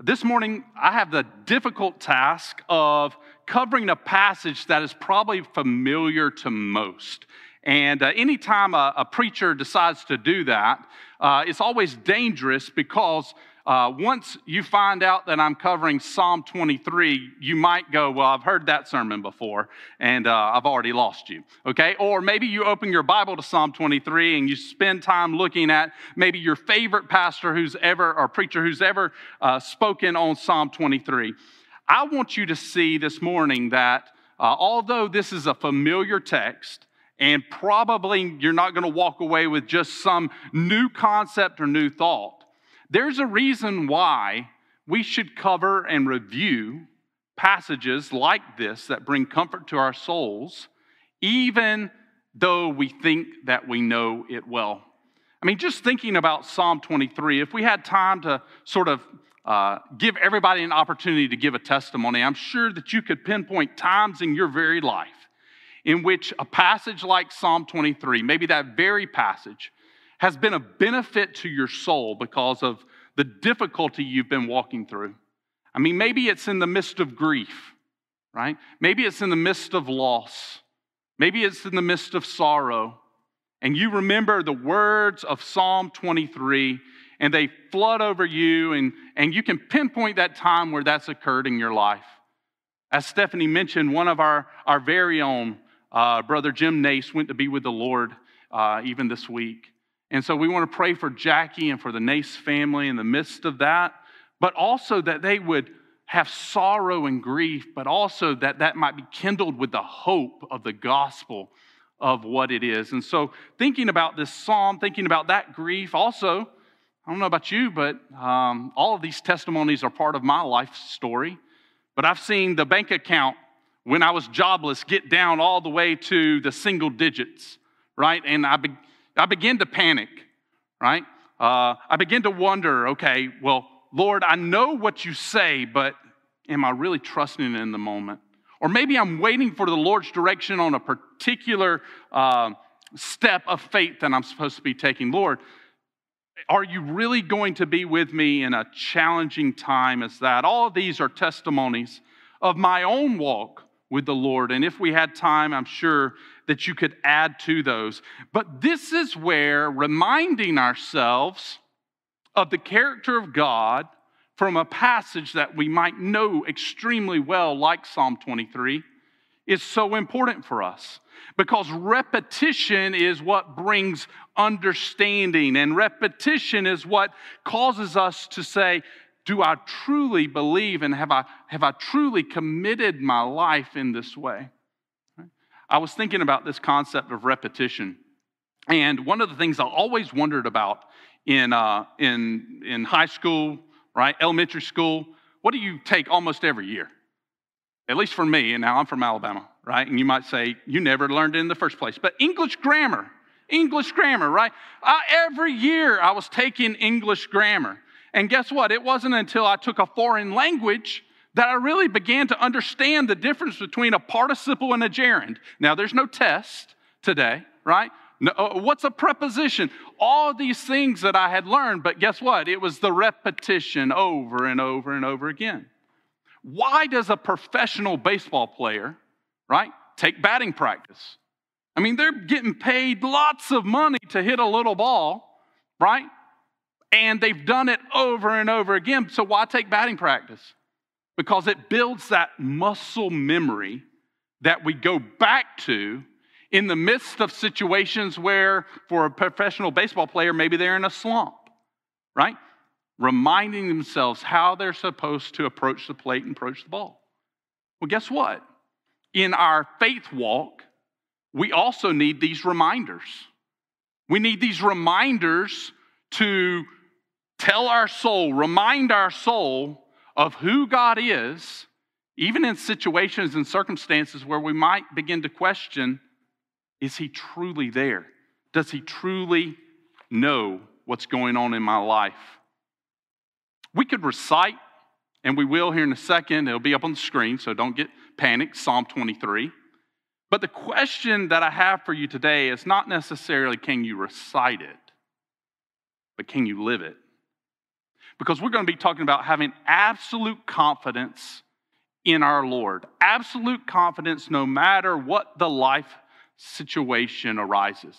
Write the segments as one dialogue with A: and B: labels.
A: This morning, I have the difficult task of covering a passage that is probably familiar to most. And uh, anytime a, a, preacher decides to do that, uh, it's always dangerous because uh, once you find out that I'm covering Psalm 23, you might go, Well, I've heard that sermon before, and uh, I've already lost you. Okay? Or maybe you open your Bible to Psalm 23 and you spend time looking at maybe your favorite pastor who's ever, or preacher who's ever uh, spoken on Psalm 23. I want you to see this morning that uh, although this is a familiar text, and probably you're not going to walk away with just some new concept or new thought. There's a reason why we should cover and review passages like this that bring comfort to our souls, even though we think that we know it well. I mean, just thinking about Psalm 23, if we had time to sort of uh, give everybody an opportunity to give a testimony, I'm sure that you could pinpoint times in your very life in which a passage like Psalm 23, maybe that very passage, has been a benefit to your soul because of the difficulty you've been walking through. I mean, maybe it's in the midst of grief, right? Maybe it's in the midst of loss. Maybe it's in the midst of sorrow. And you remember the words of Psalm 23 and they flood over you, and, and you can pinpoint that time where that's occurred in your life. As Stephanie mentioned, one of our, our very own, uh, brother Jim Nace, went to be with the Lord uh, even this week. And so we want to pray for Jackie and for the Nace family in the midst of that, but also that they would have sorrow and grief, but also that that might be kindled with the hope of the gospel of what it is. And so thinking about this psalm, thinking about that grief, also, I don't know about you, but um, all of these testimonies are part of my life story. But I've seen the bank account when I was jobless get down all the way to the single digits, right? And I, be- I begin to panic, right? Uh, I begin to wonder, okay, well, Lord, I know what you say, but am I really trusting in the moment? Or maybe I'm waiting for the Lord's direction on a particular uh, step of faith that I'm supposed to be taking. Lord, are you really going to be with me in a challenging time as that? All of these are testimonies of my own walk with the Lord. And if we had time, I'm sure that you could add to those. But this is where reminding ourselves of the character of God from a passage that we might know extremely well, like Psalm 23, is so important for us. Because repetition is what brings understanding, and repetition is what causes us to say, do I truly believe and have I, have I truly committed my life in this way? I was thinking about this concept of repetition. And one of the things I always wondered about in, uh, in, in high school, right, elementary school, what do you take almost every year? At least for me, and now I'm from Alabama, right? And you might say, you never learned it in the first place. But English grammar, English grammar, right? I, every year I was taking English grammar. And guess what? It wasn't until I took a foreign language that I really began to understand the difference between a participle and a gerund. Now, there's no test today, right? No, uh, what's a preposition? All these things that I had learned, but guess what? It was the repetition over and over and over again. Why does a professional baseball player, right, take batting practice? I mean, they're getting paid lots of money to hit a little ball, right? And they've done it over and over again. So why take batting practice? Because it builds that muscle memory that we go back to in the midst of situations where, for a professional baseball player, maybe they're in a slump, right? Reminding themselves how they're supposed to approach the plate and approach the ball. Well, guess what? In our faith walk, we also need these reminders. We need these reminders to tell our soul, remind our soul of who God is, even in situations and circumstances where we might begin to question is He truly there? Does He truly know what's going on in my life? We could recite, and we will here in a second. It'll be up on the screen, so don't get panicked. Psalm 23. But the question that I have for you today is not necessarily can you recite it, but can you live it? Because we're going to be talking about having absolute confidence in our Lord. Absolute confidence no matter what the life situation arises.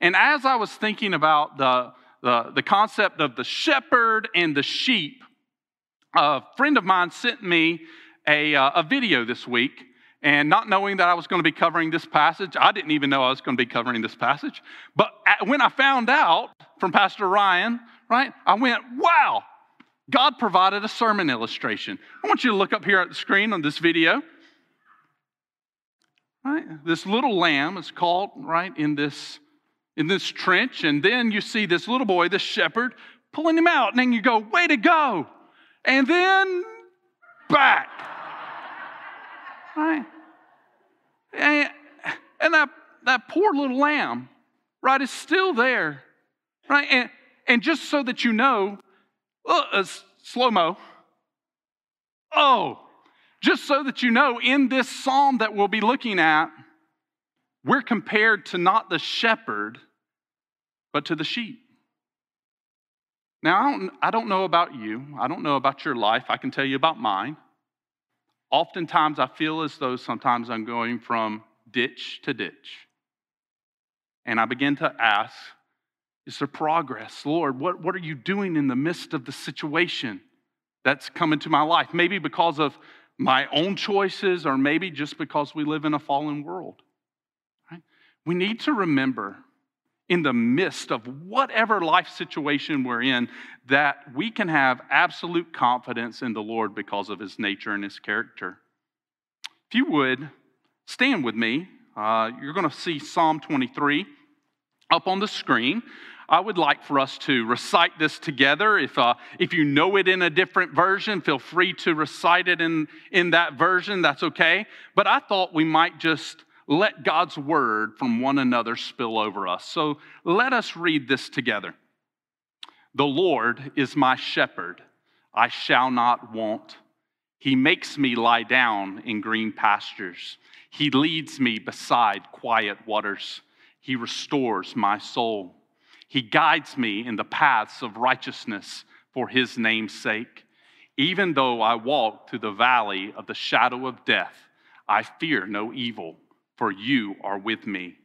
A: And as I was thinking about the, the, the concept of the shepherd and the sheep, a friend of mine sent me a, uh, a video this week. And not knowing that I was going to be covering this passage, I didn't even know I was going to be covering this passage. But when I found out from Pastor Ryan, right, I went, wow, God provided a sermon illustration. I want you to look up here at the screen on this video. Right? This little lamb is caught right in this in this trench, and then you see this little boy, this shepherd, pulling him out, and then you go, way to go. And then back. right? And, and that, that poor little lamb, right, is still there. Right? And, and just so that you know, uh, slow mo. Oh, just so that you know, in this psalm that we'll be looking at, we're compared to not the shepherd, but to the sheep. Now, I don't, I don't know about you. I don't know about your life. I can tell you about mine. Oftentimes, I feel as though sometimes I'm going from ditch to ditch. And I begin to ask, is there progress? Lord, what, what are you doing in the midst of the situation that's come into my life? Maybe because of my own choices, or maybe just because we live in a fallen world. Right? We need to remember in the midst of whatever life situation we're in that we can have absolute confidence in the Lord because of his nature and his character. If you would, stand with me. Uh, you're going to see Psalm 23 up on the screen. I would like for us to recite this together. If, uh, if you know it in a different version, feel free to recite it in, in that version. That's okay. But I thought we might just let God's word from one another spill over us. So let us read this together. The Lord is my shepherd, I shall not want. He makes me lie down in green pastures. He leads me beside quiet waters. He restores my soul. He guides me in the paths of righteousness for his name's sake. Even though I walk through the valley of the shadow of death, I fear no evil for you are with me.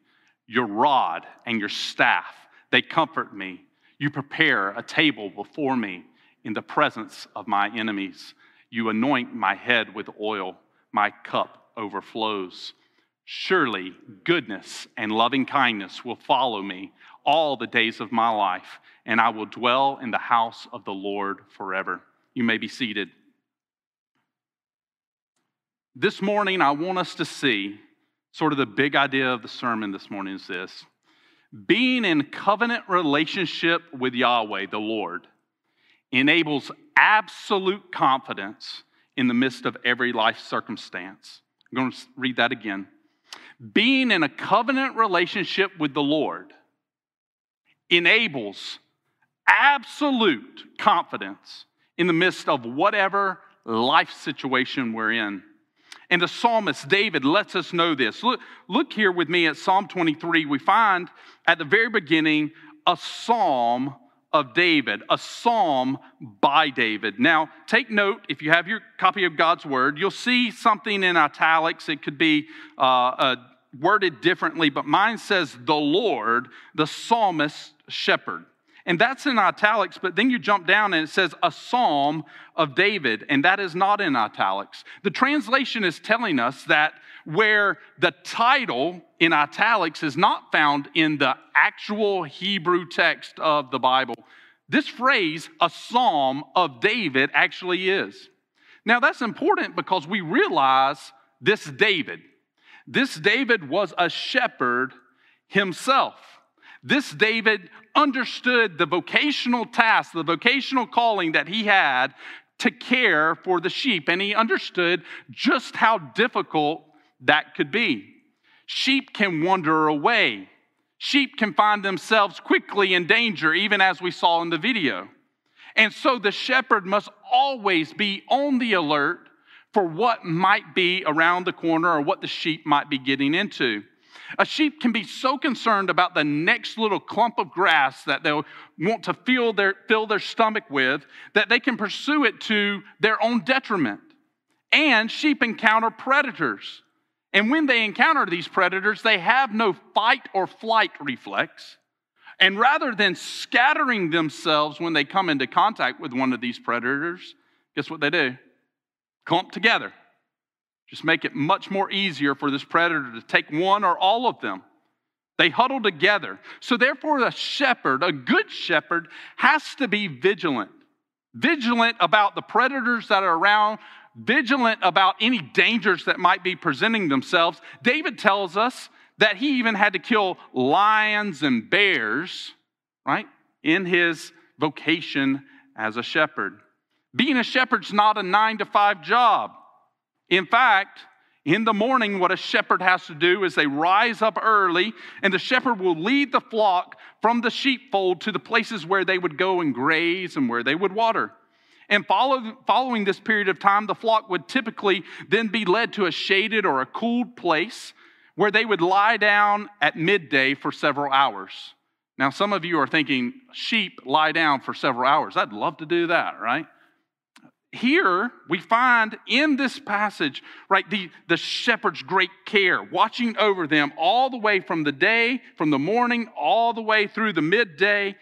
A: Your rod and your staff, they comfort me. You prepare a table before me in the presence of my enemies. You anoint my head with oil, my cup overflows. Surely goodness and loving kindness will follow me all the days of my life, and I will dwell in the house of the Lord forever. You may be seated. This morning, I want us to see Sort of the big idea of the sermon this morning is this being in covenant relationship with Yahweh, the Lord, enables absolute confidence in the midst of every life circumstance. I'm going to read that again. Being in a covenant relationship with the Lord enables absolute confidence in the midst of whatever life situation we're in. And the psalmist David lets us know this. Look, look here with me at Psalm 23. We find at the very beginning a psalm of David, a psalm by David. Now, take note if you have your copy of God's word, you'll see something in italics. It could be uh, uh, worded differently, but mine says, The Lord, the psalmist shepherd. And that's in italics, but then you jump down and it says a psalm of David, and that is not in italics. The translation is telling us that where the title in italics is not found in the actual Hebrew text of the Bible, this phrase, a psalm of David, actually is. Now, that's important because we realize this David. This David was a shepherd himself. This David understood the vocational task, the vocational calling that he had to care for the sheep, and he understood just how difficult that could be. Sheep can wander away. Sheep can find themselves quickly in danger, even as we saw in the video. And so the shepherd must always be on the alert for what might be around the corner or what the sheep might be getting into. A sheep can be so concerned about the next little clump of grass that they'll want to fill their, fill their stomach with that they can pursue it to their own detriment. And sheep encounter predators. And when they encounter these predators, they have no fight or flight reflex. And rather than scattering themselves when they come into contact with one of these predators, guess what they do? Clump together. Just make it much more easier for this predator to take one or all of them. They huddle together. So, therefore, a shepherd, a good shepherd, has to be vigilant. Vigilant about the predators that are around, vigilant about any dangers that might be presenting themselves. David tells us that he even had to kill lions and bears, right, in his vocation as a shepherd. Being a shepherd's not a nine to five job. In fact, in the morning, what a shepherd has to do is they rise up early, and the shepherd will lead the flock from the sheepfold to the places where they would go and graze and where they would water. And follow, following this period of time, the flock would typically then be led to a shaded or a cooled place where they would lie down at midday for several hours. Now, some of you are thinking, sheep lie down for several hours. I'd love to do that, right? Here we find in this passage, right, the, the shepherd's great care, watching over them all the way from the day, from the morning, all the way through the midday,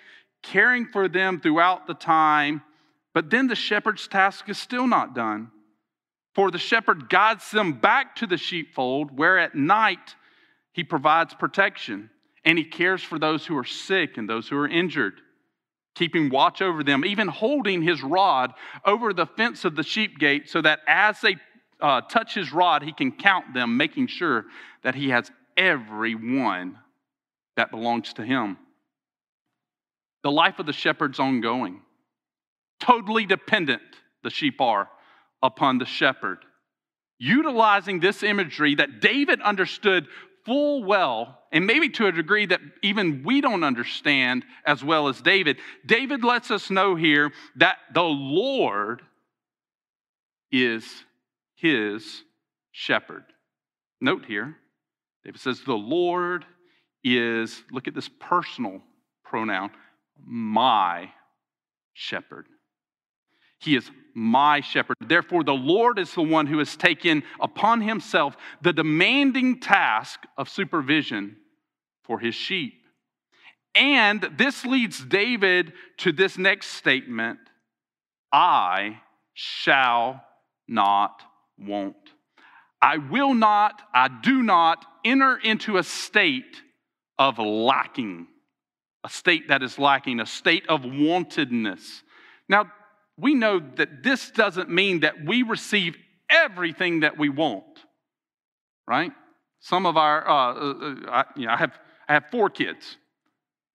A: caring for them throughout the time. But then the shepherd's task is still not done. For the shepherd guides them back to the sheepfold, where at night he provides protection and he cares for those who are sick and those who are injured keeping watch over them, even holding his rod over the fence of the sheep gate, so that as they uh, touch his rod, he can count them, making sure that he has every one that belongs to him. The life of the shepherd's ongoing, totally dependent, the sheep are, upon the shepherd. Utilizing this imagery that David understood full well, and maybe to a degree that even we don't understand as well as David, David lets us know here that the Lord is his shepherd. Note here, David says, The Lord is, look at this personal pronoun, my shepherd. He is my shepherd. Therefore, the Lord is the one who has taken upon himself the demanding task of supervision for his sheep. And this leads David to this next statement I shall not want. I will not, I do not enter into a state of lacking, a state that is lacking, a state of wantedness. Now, we know that this doesn't mean that we receive everything that we want, right? Some of our, uh, uh, uh, I, you know, I, have, I have four kids.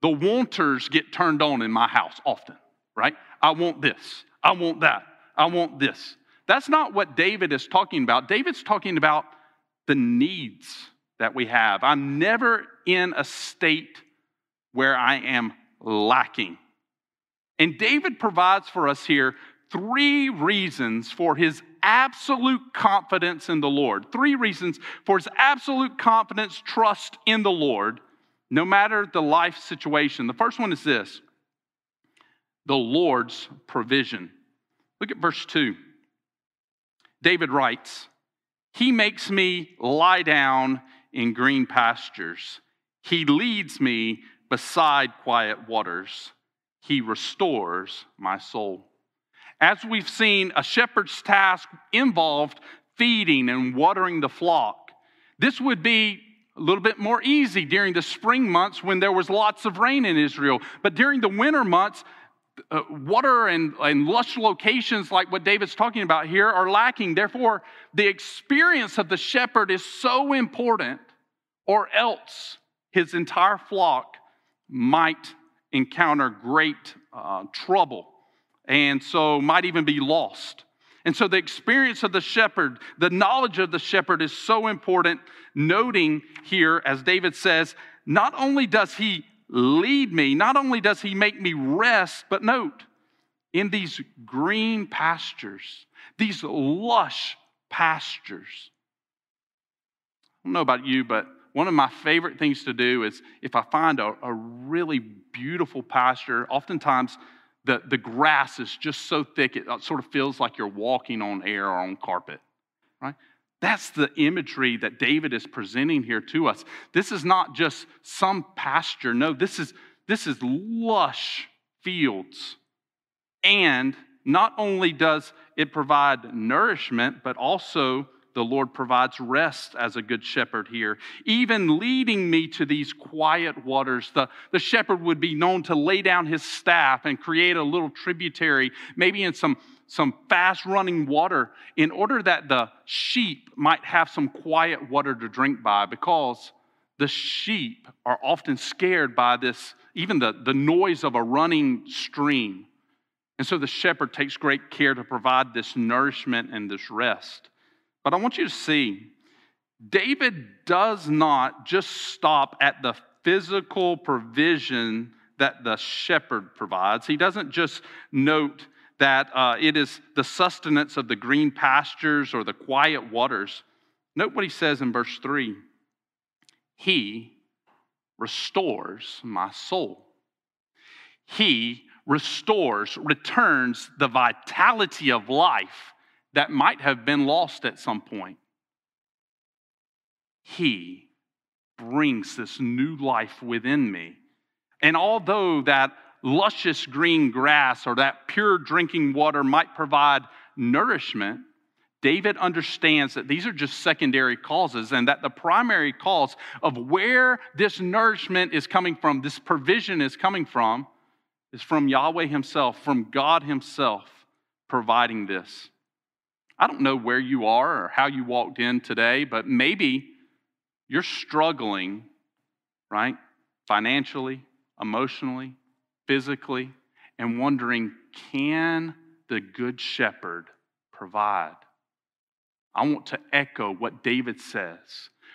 A: The wanters get turned on in my house often, right? I want this. I want that. I want this. That's not what David is talking about. David's talking about the needs that we have. I'm never in a state where I am lacking. And David provides for us here three reasons for his absolute confidence in the Lord. Three reasons for his absolute confidence, trust in the Lord, no matter the life situation. The first one is this the Lord's provision. Look at verse 2. David writes, He makes me lie down in green pastures, He leads me beside quiet waters. He restores my soul. As we've seen, a shepherd's task involved feeding and watering the flock. This would be a little bit more easy during the spring months when there was lots of rain in Israel. But during the winter months, uh, water and, and lush locations like what David's talking about here are lacking. Therefore, the experience of the shepherd is so important, or else his entire flock might encounter great uh, trouble and so might even be lost. And so the experience of the shepherd, the knowledge of the shepherd is so important, noting here, as David says, not only does he lead me, not only does he make me rest, but note, in these green pastures, these lush pastures. I don't know about you, but one of my favorite things to do is if I find a, a really beautiful pasture, oftentimes the, the grass is just so thick it uh, sort of feels like you're walking on air or on carpet, right? That's the imagery that David is presenting here to us. This is not just some pasture. No, this is, this is lush fields. And not only does it provide nourishment, but also the Lord provides rest as a good shepherd here, even leading me to these quiet waters. The, the shepherd would be known to lay down his staff and create a little tributary, maybe in some, some fast running water, in order that the sheep might have some quiet water to drink by, because the sheep are often scared by this, even the, the noise of a running stream. And so the shepherd takes great care to provide this nourishment and this rest. But I want you to see, David does not just stop at the physical provision that the shepherd provides. He doesn't just note that uh, it is the sustenance of the green pastures or the quiet waters. Note what he says in verse 3 He restores my soul. He restores, returns the vitality of life that might have been lost at some point. He brings this new life within me. And although that luscious green grass or that pure drinking water might provide nourishment, David understands that these are just secondary causes and that the primary cause of where this nourishment is coming from, this provision is coming from, is from Yahweh Himself, from God Himself providing this. I don't know where you are or how you walked in today, but maybe you're struggling, right? Financially, emotionally, physically, and wondering can the Good Shepherd provide? I want to echo what David says.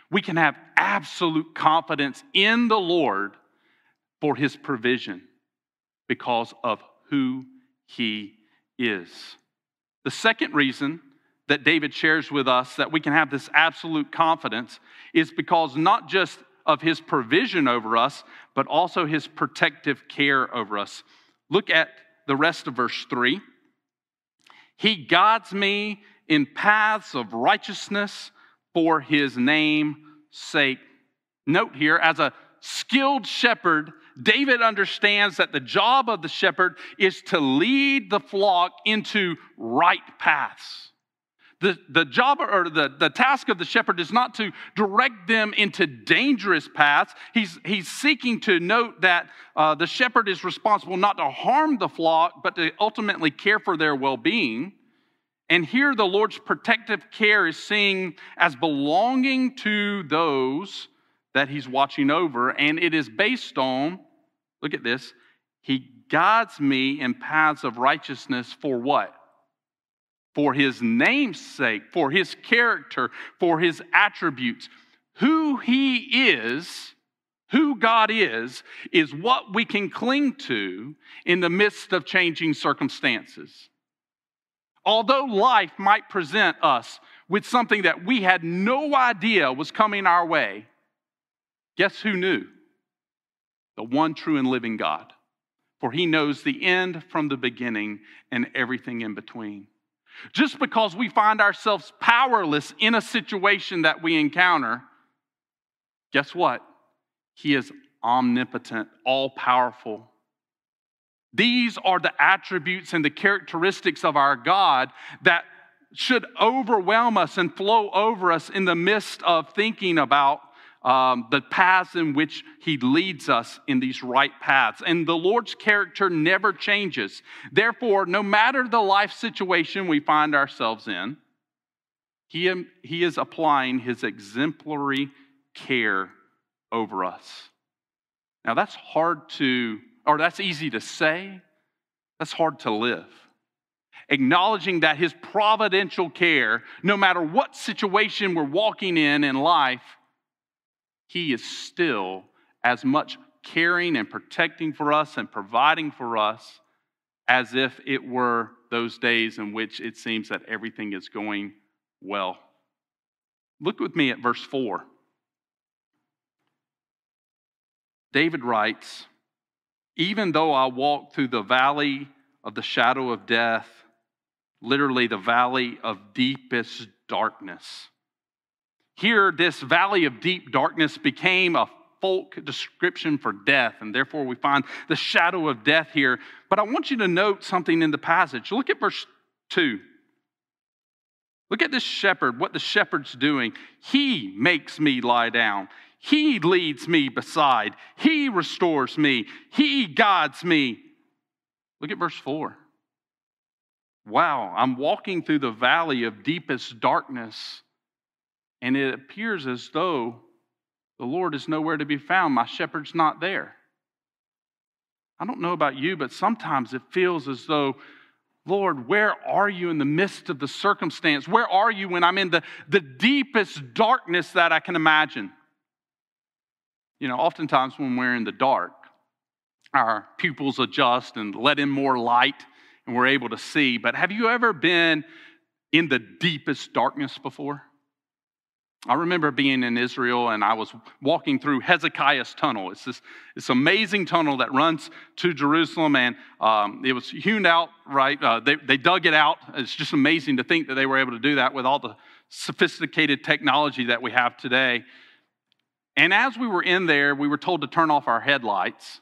A: We can have absolute confidence in the Lord for his provision because of who he is. The second reason that David shares with us that we can have this absolute confidence is because not just of his provision over us, but also his protective care over us. Look at the rest of verse 3. He guides me in paths of righteousness for his name's sake. Note here, as a skilled shepherd, David understands that the job of the shepherd is to lead the flock into right paths. The, the job or the, the task of the shepherd is not to direct them into dangerous paths. He's, he's seeking to note that uh, the shepherd is responsible not to harm the flock, but to ultimately care for their well being. And here the Lord's protective care is seen as belonging to those that he's watching over. And it is based on, look at this, he guides me in paths of righteousness for what? For his name's sake, for his character, for his attributes. Who he is, who God is, is what we can cling to in the midst of changing circumstances. Although life might present us with something that we had no idea was coming our way, guess who knew? The one true and living God. For he knows the end from the beginning and everything in between. Just because we find ourselves powerless in a situation that we encounter, guess what? He is omnipotent, all powerful. These are the attributes and the characteristics of our God that should overwhelm us and flow over us in the midst of thinking about um, the paths in which He leads us in these right paths. And the Lord's character never changes. Therefore, no matter the life situation we find ourselves in, He, he is applying His exemplary care over us. Now, that's hard to, or that's easy to say, that's hard to live acknowledging that his providential care, no matter what situation we're walking in in life, he is still as much caring and protecting for us and providing for us as if it were those days in which it seems that everything is going well. Look with me at verse 4. David writes, Even though I walk through the valley of the shadow of death, literally the valley of deepest darkness. Here, this valley of deep darkness became a folk description for death, and therefore we find the shadow of death here. But I want you to note something in the passage. Look at verse 2. Look at this shepherd, what the shepherd's doing. He makes me lie down. He leads me beside. He restores me. He guides me. Look at verse 4. Wow, I'm walking through the valley of deepest darkness, and it appears as though the Lord is nowhere to be found. My shepherd's not there. I don't know about you, but sometimes it feels as though, Lord, where are you in the midst of the circumstance? Where are you when I'm in the, the deepest darkness that I can imagine? You know, oftentimes when we're in the dark, our pupils adjust and let in more light and we're able to see. But have you ever been in the deepest darkness before? I remember being in Israel and I was walking through Hezekiah's tunnel. It's this, this amazing tunnel that runs to Jerusalem and um, it was hewn out, right? Uh, they, they dug it out. It's just amazing to think that they were able to do that with all the sophisticated technology that we have today. And as we were in there, we were told to turn off our headlights.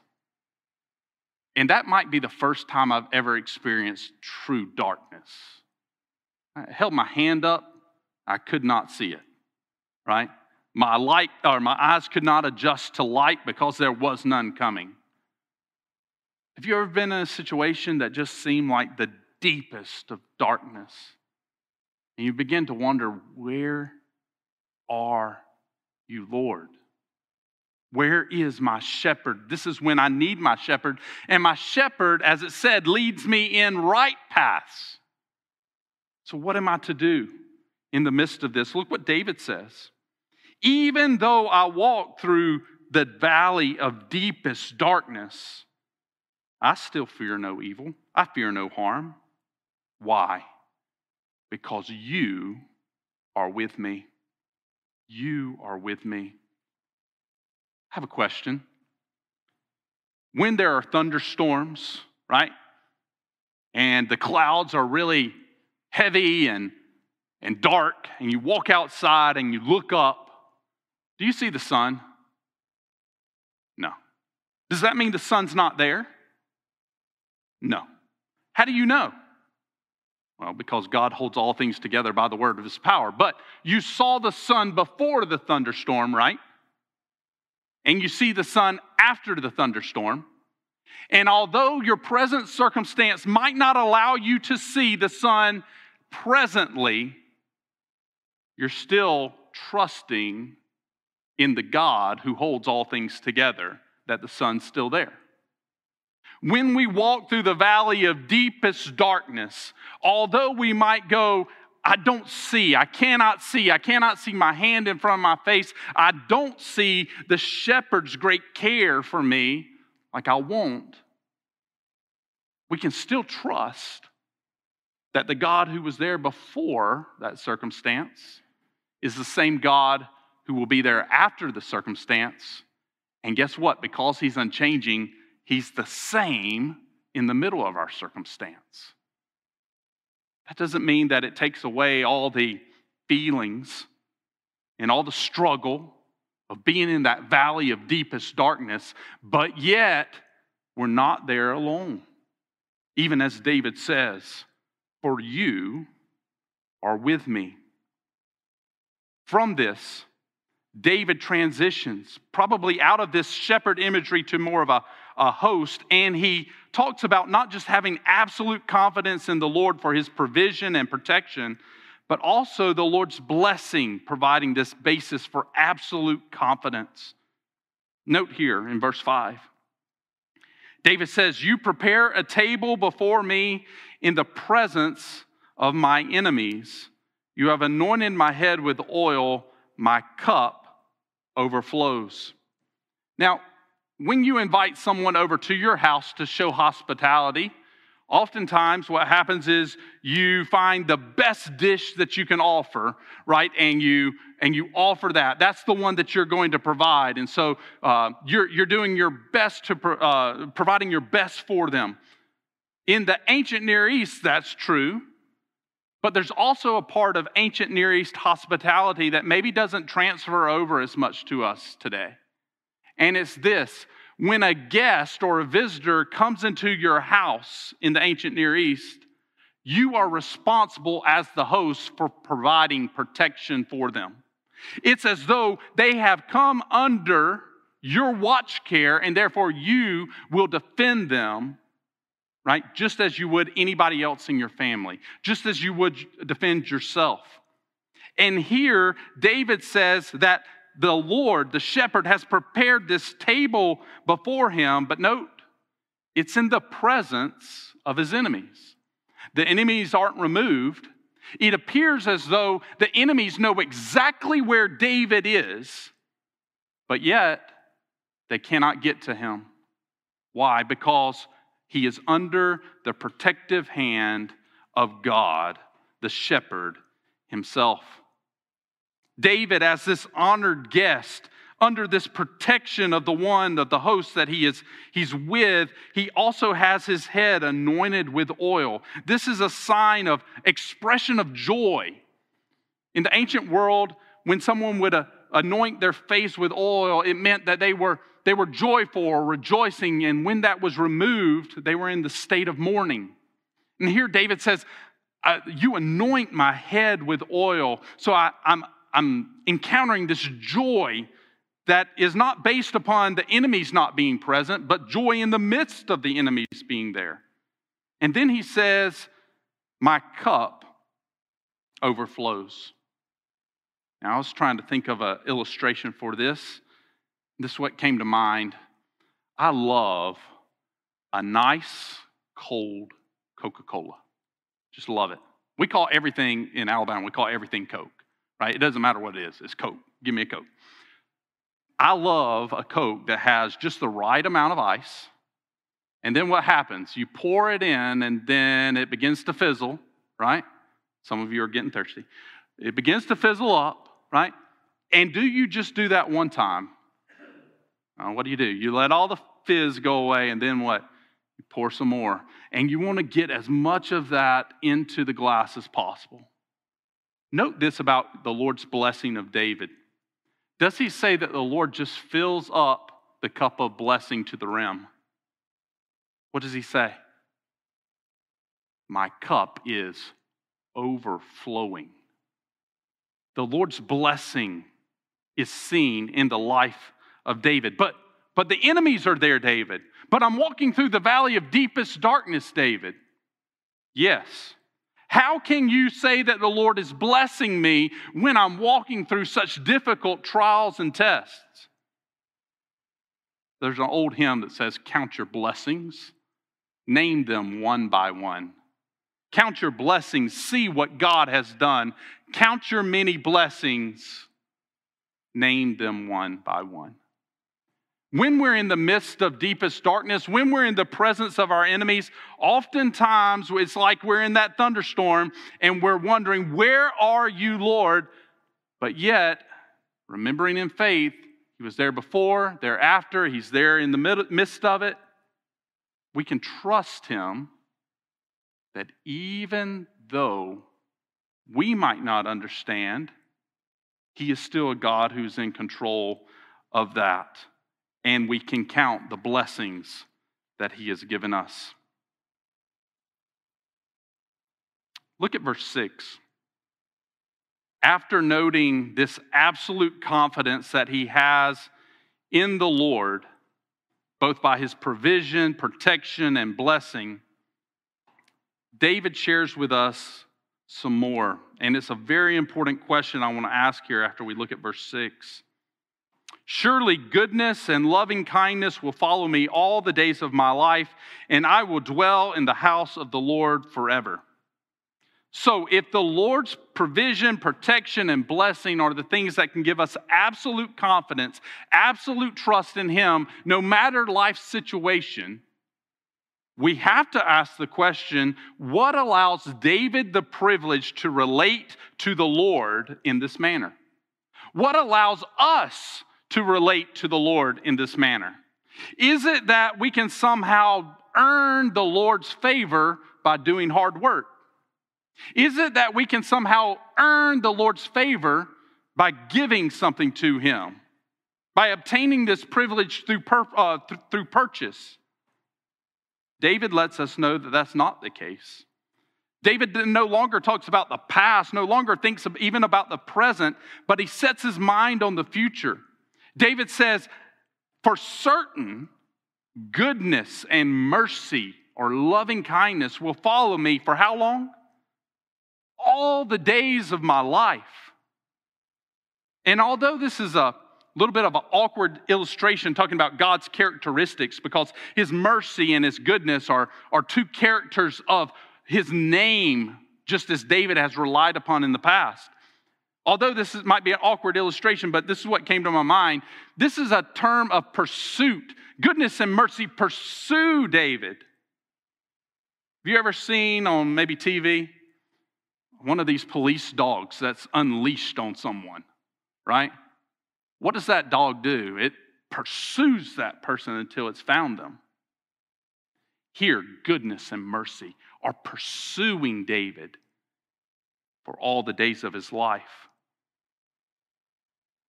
A: And that might be the first time I've ever experienced true darkness. I held my hand up, I could not see it right? My light or my eyes could not adjust to light because there was none coming. Have you ever been in a situation that just seemed like the deepest of darkness? And you begin to wonder, where are you, Lord? Where is my shepherd? This is when I need my shepherd. And my shepherd, as it said, leads me in right paths. So, what am I to do in the midst of this? Look what David says. Even though I walk through the valley of deepest darkness, I still fear no evil. I fear no harm. Why? Because you are with me. You are with me. I have a question. When there are thunderstorms, right? And the clouds are really heavy and, and dark, and you walk outside and you look up, do you see the sun? No. Does that mean the sun's not there? No. How do you know? Well, because God holds all things together by the word of his power. But you saw the sun before the thunderstorm, right? And you see the sun after the thunderstorm. And although your present circumstance might not allow you to see the sun presently, you're still trusting in the God who holds all things together, that the sun's still there. When we walk through the valley of deepest darkness, although we might go, I don't see, I cannot see, I cannot see my hand in front of my face, I don't see the shepherd's great care for me like I won't, we can still trust that the God who was there before that circumstance is the same God who will be there after the circumstance. And guess what? Because he's unchanging, he's the same in the middle of our circumstance. That doesn't mean that it takes away all the feelings and all the struggle of being in that valley of deepest darkness, but yet we're not there alone. Even as David says, For you are with me. From this, David transitions probably out of this shepherd imagery to more of a, a host, and he talks about not just having absolute confidence in the Lord for his provision and protection, but also the Lord's blessing, providing this basis for absolute confidence. Note here in verse 5. David says, You prepare a table before me in the presence of my enemies. You have anointed my head with oil, my cup overflows. Now, when you invite someone over to your house to show hospitality, Oftentimes, what happens is you find the best dish that you can offer, right? And you and you offer that. That's the one that you're going to provide. And so uh, you're you're doing your best to pro- uh, providing your best for them. In the ancient Near East, that's true. But there's also a part of ancient Near East hospitality that maybe doesn't transfer over as much to us today. And it's this when a guest or a visitor comes into your house in the ancient Near East, you are responsible as the host for providing protection for them. It's as though they have come under your watch care, and therefore you will defend them, right? Just as you would anybody else in your family, just as you would defend yourself. And here, David says that the Lord, the shepherd, has prepared this table before him, but note, it's in the presence of his enemies. The enemies aren't removed. It appears as though the enemies know exactly where David is, but yet they cannot get to him. Why? Because he is under the protective hand of God, the shepherd himself. David, as this honored guest, under this protection of the one of the host that he is he's with he also has his head anointed with oil this is a sign of expression of joy in the ancient world when someone would uh, anoint their face with oil it meant that they were they were joyful or rejoicing and when that was removed they were in the state of mourning and here david says uh, you anoint my head with oil so I, I'm I'm encountering this joy that is not based upon the enemies not being present, but joy in the midst of the enemies being there. And then he says, My cup overflows. Now, I was trying to think of an illustration for this. This is what came to mind. I love a nice, cold Coca Cola. Just love it. We call everything in Alabama, we call everything Coke right? It doesn't matter what it is, it's Coke. Give me a Coke. I love a Coke that has just the right amount of ice. And then what happens? You pour it in, and then it begins to fizzle, right? Some of you are getting thirsty. It begins to fizzle up, right? And do you just do that one time? Uh, what do you do? You let all the fizz go away, and then what? You pour some more. And you want to get as much of that into the glass as possible. Note this about the Lord's blessing of David. Does he say that the Lord just fills up the cup of blessing to the rim? What does he say? My cup is overflowing. The Lord's blessing is seen in the life of David. But, but the enemies are there, David. But I'm walking through the valley of deepest darkness, David. Yes, how can you say that the Lord is blessing me when I'm walking through such difficult trials and tests? There's an old hymn that says, Count your blessings, name them one by one. Count your blessings, see what God has done. Count your many blessings, name them one by one. When we're in the midst of deepest darkness, when we're in the presence of our enemies, oftentimes it's like we're in that thunderstorm and we're wondering, Where are you, Lord? But yet, remembering in faith, He was there before, thereafter, He's there in the midst of it. We can trust Him that even though we might not understand, He is still a God who's in control of that and we can count the blessings that He has given us. Look at verse 6. After noting this absolute confidence that he has in the Lord, both by his provision, protection, and blessing, David shares with us some more. And it's a very important question I want to ask here after we look at verse 6. Surely goodness and loving kindness will follow me all the days of my life, and I will dwell in the house of the Lord forever. So, if the Lord's provision, protection, and blessing are the things that can give us absolute confidence, absolute trust in Him, no matter life's situation, we have to ask the question what allows David the privilege to relate to the Lord in this manner? What allows us to relate to the Lord in this manner? Is it that we can somehow earn the Lord's favor by doing hard work? Is it that we can somehow earn the Lord's favor by giving something to Him, by obtaining this privilege through, per, uh, th- through purchase? David lets us know that that's not the case. David no longer talks about the past, no longer thinks even about the present, but he sets his mind on the future. David says, For certain, goodness and mercy or loving kindness will follow me for how long? All the days of my life. And although this is a little bit of an awkward illustration talking about God's characteristics because his mercy and his goodness are, are two characters of his name, just as David has relied upon in the past. Although this is, might be an awkward illustration, but this is what came to my mind. This is a term of pursuit. Goodness and mercy pursue David. Have you ever seen on maybe TV one of these police dogs that's unleashed on someone, right? What does that dog do? It pursues that person until it's found them. Here, goodness and mercy are pursuing David for all the days of his life.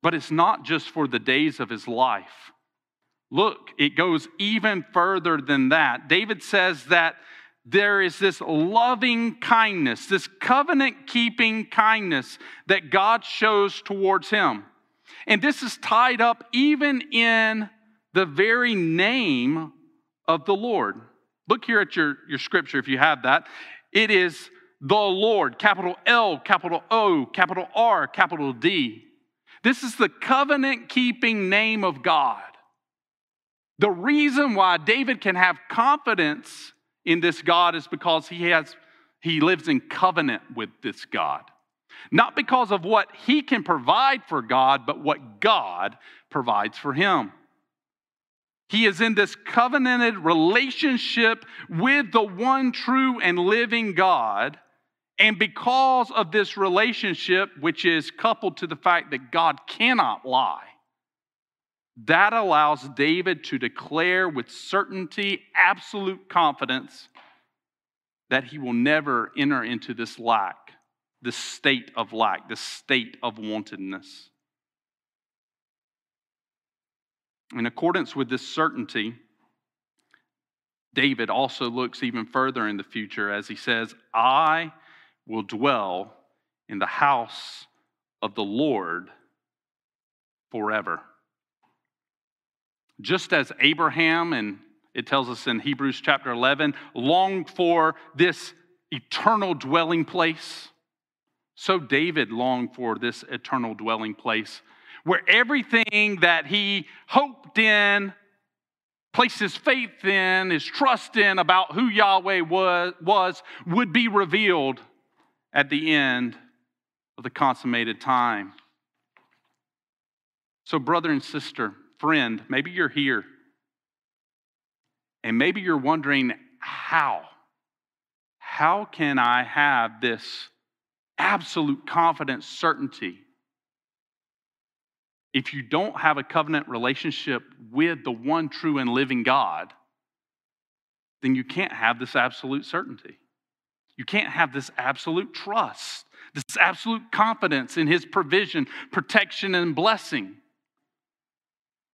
A: But it's not just for the days of his life. Look, it goes even further than that. David says that there is this loving kindness, this covenant keeping kindness that God shows towards him. And this is tied up even in the very name of the Lord. Look here at your, your scripture if you have that. It is the Lord, capital L, capital O, capital R, capital D. This is the covenant keeping name of God. The reason why David can have confidence in this God is because he has he lives in covenant with this God. Not because of what he can provide for God, but what God provides for him. He is in this covenanted relationship with the one true and living God. And because of this relationship, which is coupled to the fact that God cannot lie, that allows David to declare with certainty, absolute confidence, that he will never enter into this lack the state of lack, the state of wantedness. In accordance with this certainty, David also looks even further in the future as he says, I will dwell in the house of the Lord forever. Just as Abraham, and it tells us in Hebrews chapter 11, longed for this eternal dwelling place, so David longed for this eternal dwelling place where everything that he hoped in, placed his faith in, his trust in about who Yahweh was, was would be revealed at the end of the consummated time. So, brother and sister, friend, maybe you're here and maybe you're wondering how? How can I have this absolute confidence, certainty. If you don't have a covenant relationship with the one true and living God, then you can't have this absolute certainty. You can't have this absolute trust, this absolute confidence in His provision, protection, and blessing.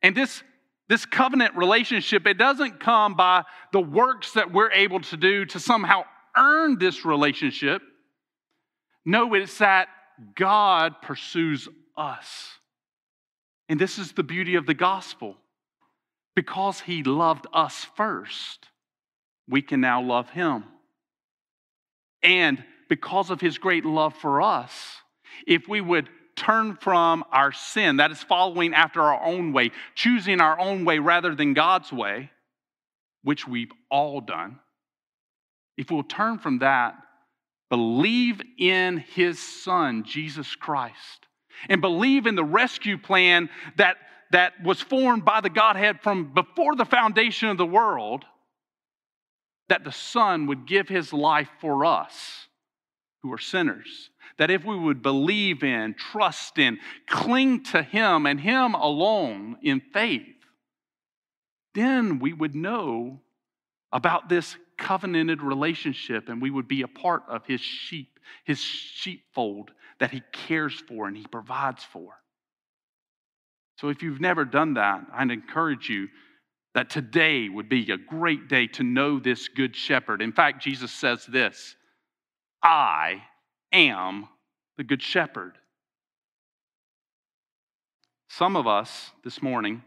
A: And this, this covenant relationship, it doesn't come by the works that we're able to do to somehow earn this relationship. No, it's that God pursues us. And this is the beauty of the gospel. Because he loved us first, we can now love him. And because of his great love for us, if we would turn from our sin, that is following after our own way, choosing our own way rather than God's way, which we've all done, if we'll turn from that Believe in his son, Jesus Christ, and believe in the rescue plan that, that was formed by the Godhead from before the foundation of the world. that the Son would give his life for us who are sinners. That if we would believe in, trust in, cling to him and him alone in faith, then we would know about this covenanted relationship and we would be a part of his sheep, his sheepfold that he cares for and he provides for. So if you've never done that, I'd encourage you that today would be a great day to know this good shepherd. In fact, Jesus says this I am the good shepherd. Some of us this morning,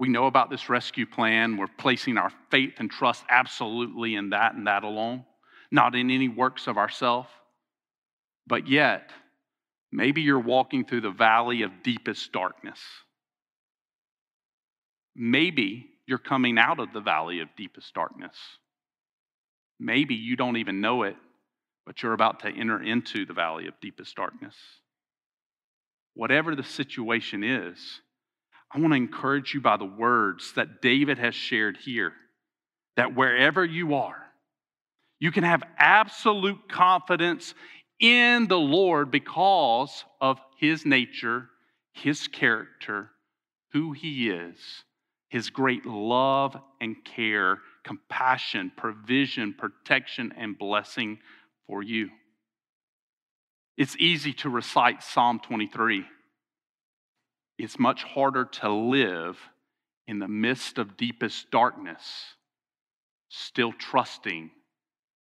A: we know about this rescue plan. We're placing our faith and trust absolutely in that and that alone, not in any works of ourselves. But yet, maybe you're walking through the valley of deepest darkness. Maybe you're coming out of the valley of deepest darkness. Maybe you don't even know it, but you're about to enter into the valley of deepest darkness. Whatever the situation is, I want to encourage you by the words that David has shared here that wherever you are, you can have absolute confidence in the Lord because of his nature, his character, who he is, his great love and care, compassion, provision, protection, and blessing for you. It's easy to recite Psalm 23. It's much harder to live in the midst of deepest darkness, still trusting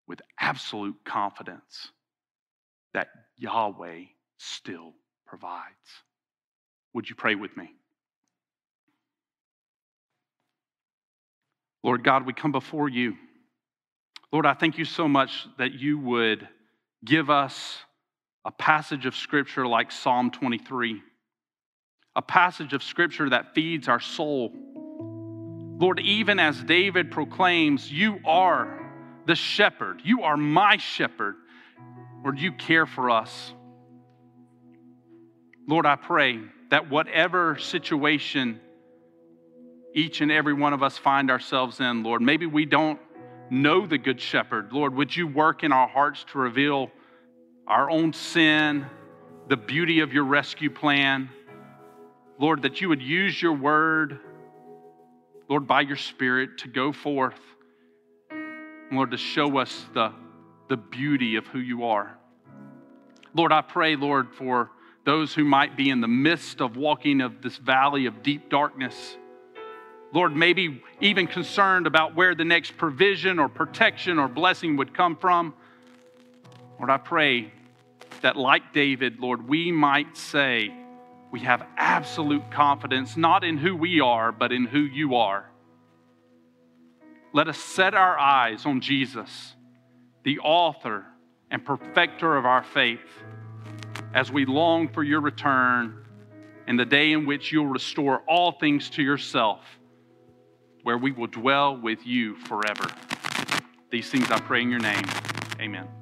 A: with absolute confidence that Yahweh still provides. Would you pray with me? Lord God, we come before you. Lord, I thank you so much that you would give us a passage of Scripture like Psalm 23, a passage of Scripture that feeds our soul. Lord, even as David proclaims, You are the shepherd, you are my shepherd. Lord, you care for us. Lord, I pray that whatever situation each and every one of us find ourselves in, Lord. Maybe we don't know the Good Shepherd. Lord, would you work in our hearts to reveal our own sin, the beauty of your rescue plan? Lord, that you would use your word, Lord, by your Spirit to go forth, Lord, to show us the, the beauty of who you are. Lord, I pray, Lord, for those who might be in the midst of walking of this valley of deep darkness. Lord, maybe even concerned about where the next provision or protection or blessing would come from. Lord, I pray that, like David, Lord, we might say we have absolute confidence not in who we are, but in who you are. Let us set our eyes on Jesus, the author and perfecter of our faith, as we long for your return and the day in which you'll restore all things to yourself where we will dwell with you forever. These things I pray in your name. Amen.